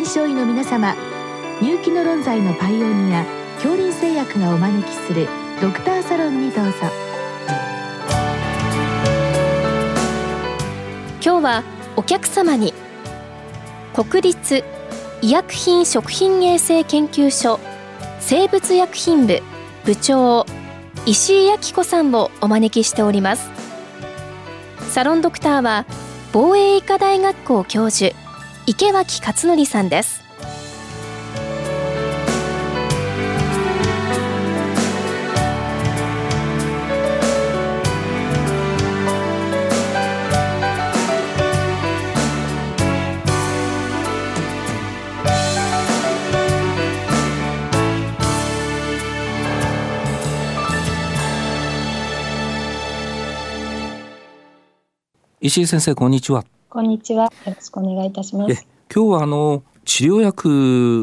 臨床医の皆様入気の論剤のパイオニア恐林製薬がお招きするドクターサロンにどうぞ。今日はお客様に国立医薬品食品衛生研究所生物薬品部部長石井明子さんをお招きしております。サロンドクターは防衛医科大学校教授池脇勝則さんです。石井先生こんにちは。こんにちは。よろしくお願いいたします。今日はあの治療薬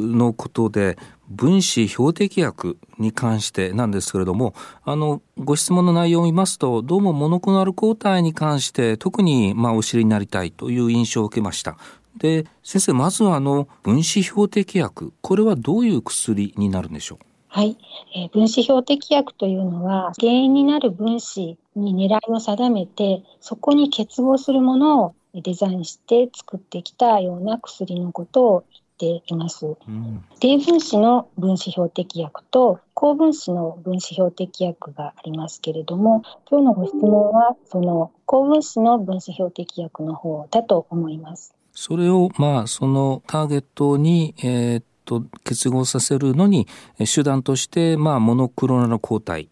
のことで分子標的薬に関してなんですけれどもあのご質問の内容を見ますとどうもモノクロナル抗体に関して特にまあお知りになりたいという印象を受けました。で先生まずはあの分子標的薬これはどういう薬になるんでしょう？はい、えー、分子標的薬というのは原因になる分子に狙いを定めてそこに結合するものをデザインして作ってきたような薬のことを言っています。うん、低分子の分子標的薬と高分子の分子標的薬がありますけれども今日のご質問はその高分子の分子標的薬の方だと思います。それをまあそのターゲットに、えー、と結合させるのに手段としてまあモノクロナル抗体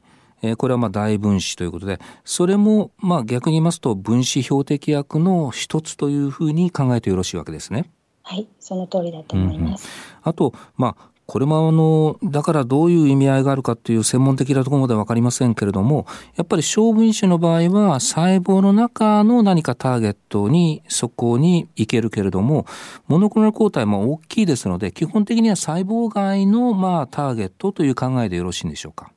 これはまあ大分子ということでそれもまあ逆に言いますと分子標的薬の一つというふうに考えてよろしいわけですね。はいその通りだと思います。うん、あとまあこれもあの、だからどういう意味合いがあるかっていう専門的なところまでわかりませんけれども、やっぱり小分子の場合は細胞の中の何かターゲットにそこに行けるけれども、モノクロナル抗体も大きいですので、基本的には細胞外のまあターゲットという考えでよろしいんでしょうか。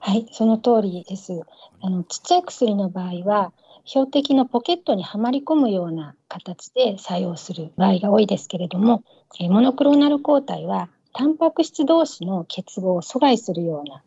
はい、その通りです。あのちっちゃい薬の場合は、標的のポケットにはまり込むような形で作用する場合が多いですけれども、モノクローナル抗体はタンパク質同士の結合を阻害するような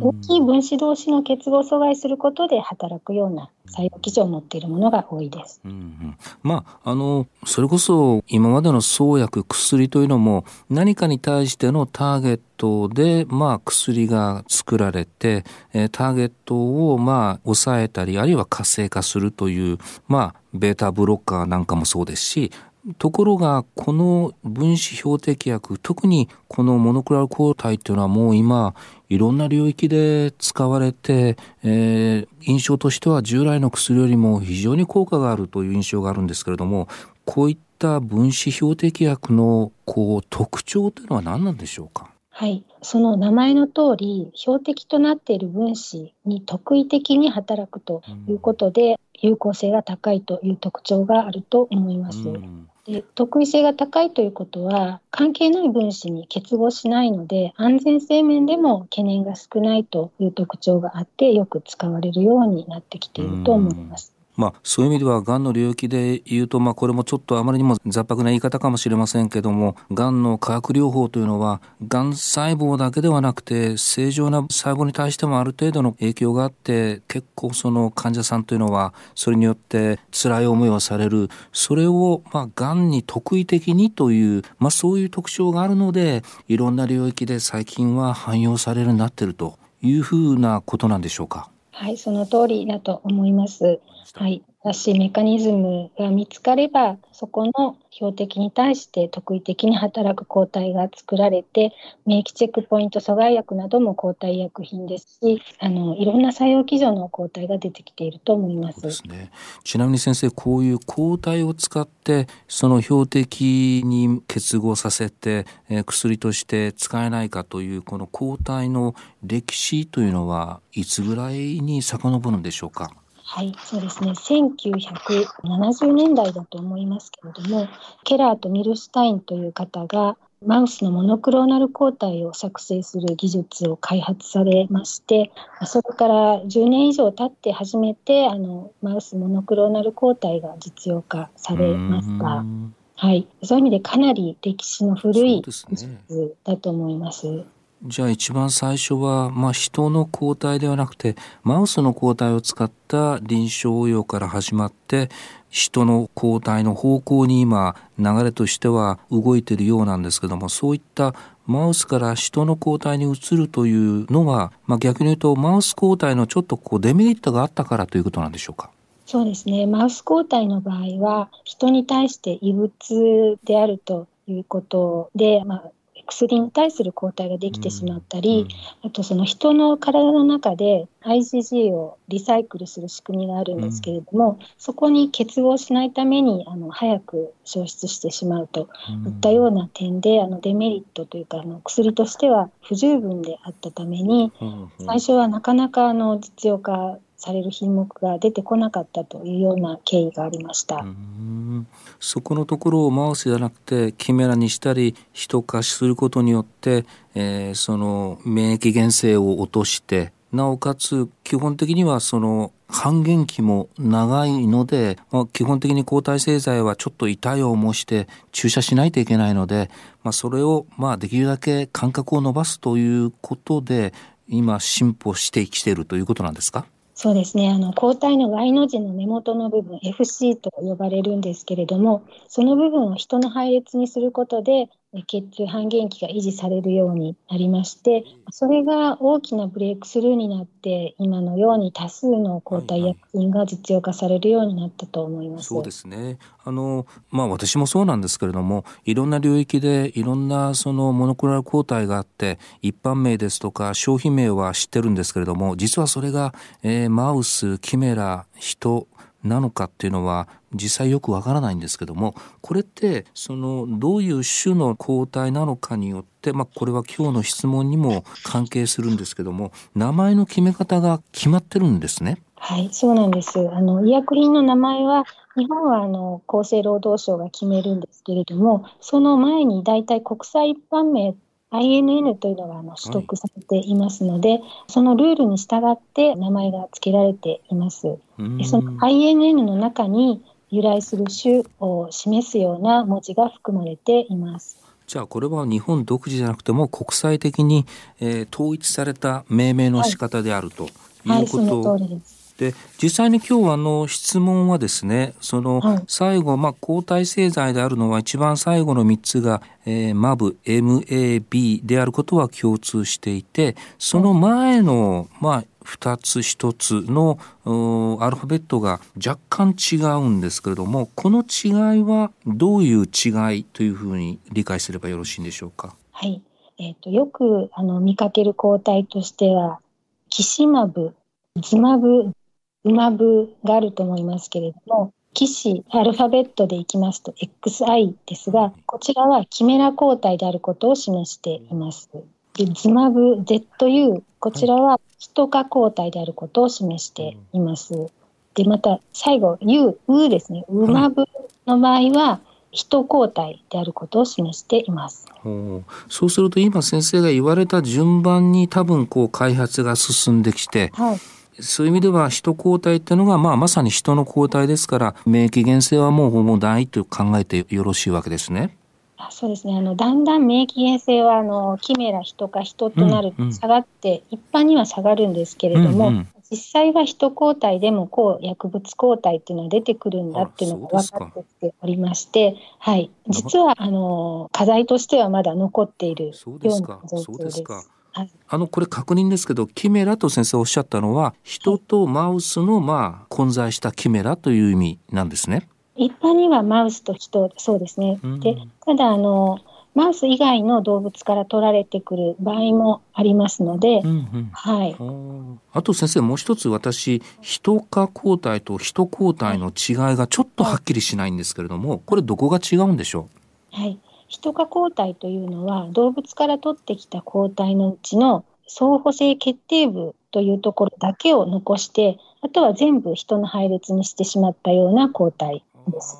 大きい分子同士の結合を阻害することで働くような作用基準を持っているものが多いです。うんうん、まああのそれこそ今までの創薬薬というのも何かに対してのターゲットでまあ薬が作られて、えターゲットをまあ抑えたりあるいは活性化するというまあベータブロッカーなんかもそうですしところがこの分子標的薬特にこのモノクロナル抗体っていうのはもう今いろんな領域で使われて、えー、印象としては従来の薬よりも非常に効果があるという印象があるんですけれどもこういった分子標的薬のこう特徴というのは何なんでしょうか？はい、その名前の通り標的となっている分子に特異的に働くということで、有効性が高いという特徴があると思います。うんで特異性が高いということは関係ない分子に結合しないので安全性面でも懸念が少ないという特徴があってよく使われるようになってきていると思います。まあ、そういう意味では、がんの領域で言うと、まあ、これもちょっとあまりにも雑白な言い方かもしれませんけども、がんの化学療法というのは、がん細胞だけではなくて、正常な細胞に対してもある程度の影響があって、結構その患者さんというのは、それによって辛い思いをされる、それを、まあ、がんに特異的にという、まあ、そういう特徴があるので、いろんな領域で最近は汎用されるようになっているというふうなことなんでしょうか。はい、その通りだと思います。はい、正しいメカニズムが見つかれば、そこの標的に対して特異的に働く抗体が作られて、免疫チェックポイント阻害薬なども抗体薬品ですし、あのいろんな作用基準の抗体が出てきていると思います。ですね。ちなみに先生、こういう抗体を使って、その標的に結合させて、えー、薬として使えないかというこの抗体の歴史というのはいつぐらいに遡るんでしょうか？はい、そうですね。1970年代だと思いますけれども、ケラーとミルシュタインという方が、マウスのモノクローナル抗体を作成する技術を開発されまして、そこから10年以上経って初めて、あの、マウスモノクローナル抗体が実用化されました。はい、そういう意味でかなり歴史の古い技術だと思います。じゃあ一番最初は、まあ、人の抗体ではなくてマウスの抗体を使った臨床応用から始まって人の抗体の方向に今流れとしては動いているようなんですけどもそういったマウスから人の抗体に移るというのは、まあ、逆に言うとマウス抗体のちょっとこうデメリットがあったからということなんでしょうか？そうですね。マウス抗体の場合は、人に対して異物であるということで、まあ、薬に対する抗体ができてしまったり、あとその人の体の中で IgG をリサイクルする仕組みがあるんですけれども、そこに結合しないためにあの早く消失してしまうといったような点で、あのデメリットというかあの薬としては不十分であったために、最初はなかなかあの実用化される品目が出てこなかったというような経緯がありました。そこのところをマウスじゃなくてキメラにしたり人化することによって、えー、その免疫原性を落としてなおかつ基本的にはその半減期も長いので、まあ、基本的に抗体製剤はちょっと痛い思いして注射しないといけないので、まあ、それをまあできるだけ間隔を伸ばすということで今進歩してきているということなんですか？そうですね。あの、抗体の Y の字の根元の部分、FC と呼ばれるんですけれども、その部分を人の配列にすることで、血中半減期が維持されるようになりまして、それが大きなブレイクスルーになって、今のように多数の抗体薬品が実用化されるようになったと思います。はいはい、そうですね。あの、まあ私もそうなんですけれども、いろんな領域でいろんなそのモノクロール抗体があって、一般名ですとか商品名は知ってるんですけれども、実はそれが、えー、マウス、キメラ、人、なのかっていうのは実際よくわからないんですけどもこれってそのどういう種の抗体なのかによって、まあ、これは今日の質問にも関係するんですけども名前の決め方が決まってるんですね。はい、そうなんです。あの医薬品の名前は日本はあの厚生労働省が決めるんですけれども、その前に大体国際一般名 INN というのがあの取得されていますので、はい、そのルールに従って名前が付けられています。でその INN の中に由来する種を示すような文字が含まれています。じゃあこれは日本独自じゃなくても国際的に、えー、統一された命名の仕方であるということ、はいはい、その通りです。で実際に今日あの質問はですねその最後、まあ、抗体製剤であるのは一番最後の3つが、えー、MAB、MAB であることは共通していてその前の、まあ、2つ1つのアルファベットが若干違うんですけれどもこの違いはどういう違いというふうに理解すればよろしいんでしょうか？はい、えーと、よくあの見かける抗体としてはキシマブ、ズマブ、ウマブがあると思いますけれども、騎士、アルファベットでいきますと XI ですが、こちらはキメラ抗体であることを示しています。で、ズマブ ZU、こちらはヒト化抗体であることを示しています。で、また最後、U、ウですね、ウマブの場合は、ヒト抗体であることを示しています。そうすると今先生が言われた順番に多分こう開発が進んできて、はいそういう意味では、人抗体っていうのが、まあ、まさに人の抗体ですから、免疫原性はもうほぼないと考えてよろしいわけですね。あそうですね。あのだんだん免疫原性はあのキメラ人か人となると下がって、一般には下がるんですけれども、うんうん、実際は人抗体でも抗薬物抗体っていうのは出てくるんだっていうのが分かってきておりまして、はい、実はあの課題としてはまだ残っているような状況です。あのこれ確認ですけどキメラと先生おっしゃったのは人とマウスのまあ混在したキメラという意味なんですね。一般にはマウスと人そうですね。うん、でただあのマウス以外の動物から取られてくる場合もありますので、うんうん、はい。あと先生もう一つ私人化抗体と人抗体の違いがちょっとはっきりしないんですけれども、これどこが違うんでしょう？はい。ヒト化抗体というのは動物から取ってきた抗体のうちの相補性決定部というところだけを残してあとは全部人の配列にしてしまったような抗体です。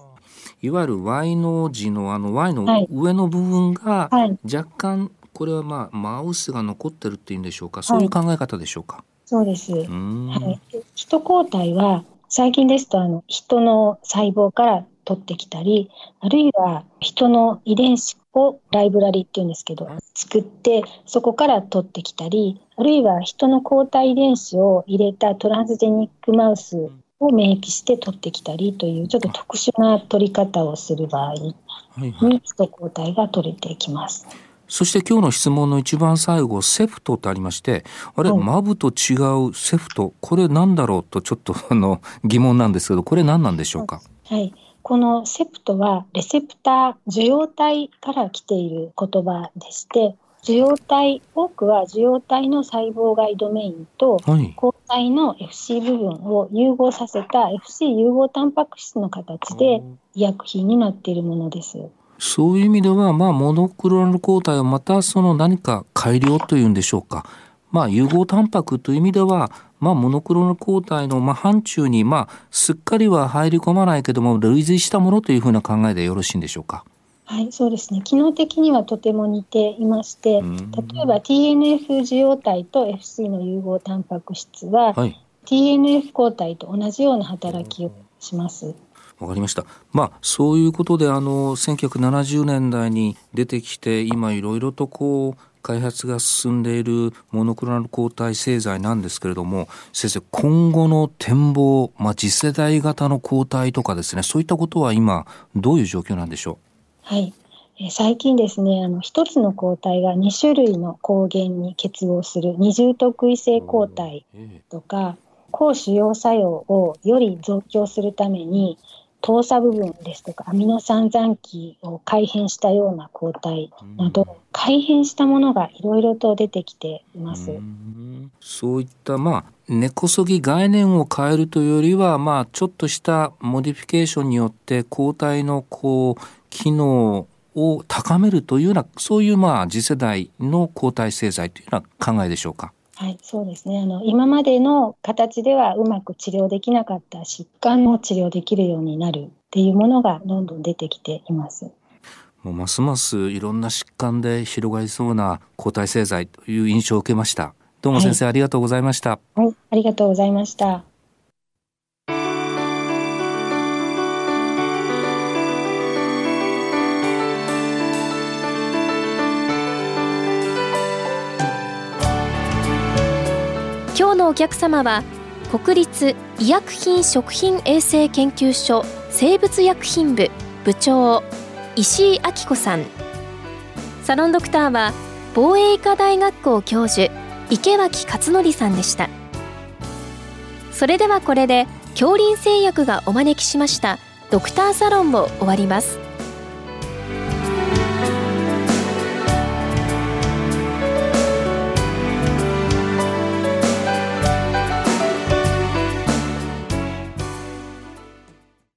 いわゆる Y の字のあの Y の上の部分が若干これはまあマウスが残ってるっていうんでしょうか。そういう考え方でしょうか、はい、そうです。はい、ヒト抗体は最近ですとあの人の細胞から取ってきたり、あるいは人の遺伝子をライブラリっていうんですけど、作ってそこから取ってきたり、あるいは人の抗体遺伝子を入れたトランスジェニックマウスを免疫して取ってきたりというちょっと特殊な取り方をする場合にヒト抗体が取れてきます。そして今日の質問の一番最後、セフトってありまして、あれ、はい、マブと違うセフト、これなんだろうとちょっとあの疑問なんですけど、これ何なんでしょうか？はい。このセプトはレセプター、受容体から来ている言葉でして、受容体、多くは受容体の細胞ガイドメインと、抗体の FC 部分を融合させた FC 融合タンパク質の形で医薬品になっているものです。そういう意味では、まあ、モノクロナル抗体をまたその何か改良というんでしょうか。まあ、融合タンパクという意味では、まあ、モノクロナル抗体のまあ範疇に、まあ、すっかりは入り込まないけども、類似したものというふうな考えでよろしいんでしょうか。はい、そうですね。機能的にはとても似ていまして、例えば TNF 受容体と FC の融合タンパク質は、はい、TNF 抗体と同じような働きをします。わかりました。まあそういうことであの1970年代に出てきて今いろいろとこう開発が進んでいるモノクロナル抗体製剤なんですけれども先生今後の展望、まあ、次世代型の抗体とかですねそういったことは今どういう状況なんでしょう？はい。最近ですね、あの一つの抗体が2種類の抗原に結合する二重特異性抗体とか、抗腫瘍作用をより増強するために糖鎖部分ですとかアミノ酸残機を改変したような抗体など、改変したものがいろいろと出てきています。うそういったまあ根こそぎ概念を変えるというよりはまあちょっとしたモディフィケーションによって抗体のこう機能を高めるというようなそういうまあ次世代の抗体製剤というような考えでしょうか？はい、そうですね。あの、今までの形ではうまく治療できなかった疾患を治療できるようになるっていうものがどんどん出てきています。もうますますいろんな疾患で広がりそうな抗体製剤という印象を受けました。どうも先生、はい、ありがとうございました。はい、ありがとうございました。日のお客様は国立医薬品食品衛生研究所生物薬品部部長石井明子さんサロンドクターは防衛医科大学校教授池脇勝則さんでした。それではこれで恐林製薬がお招きしましたドクターサロンも終わります。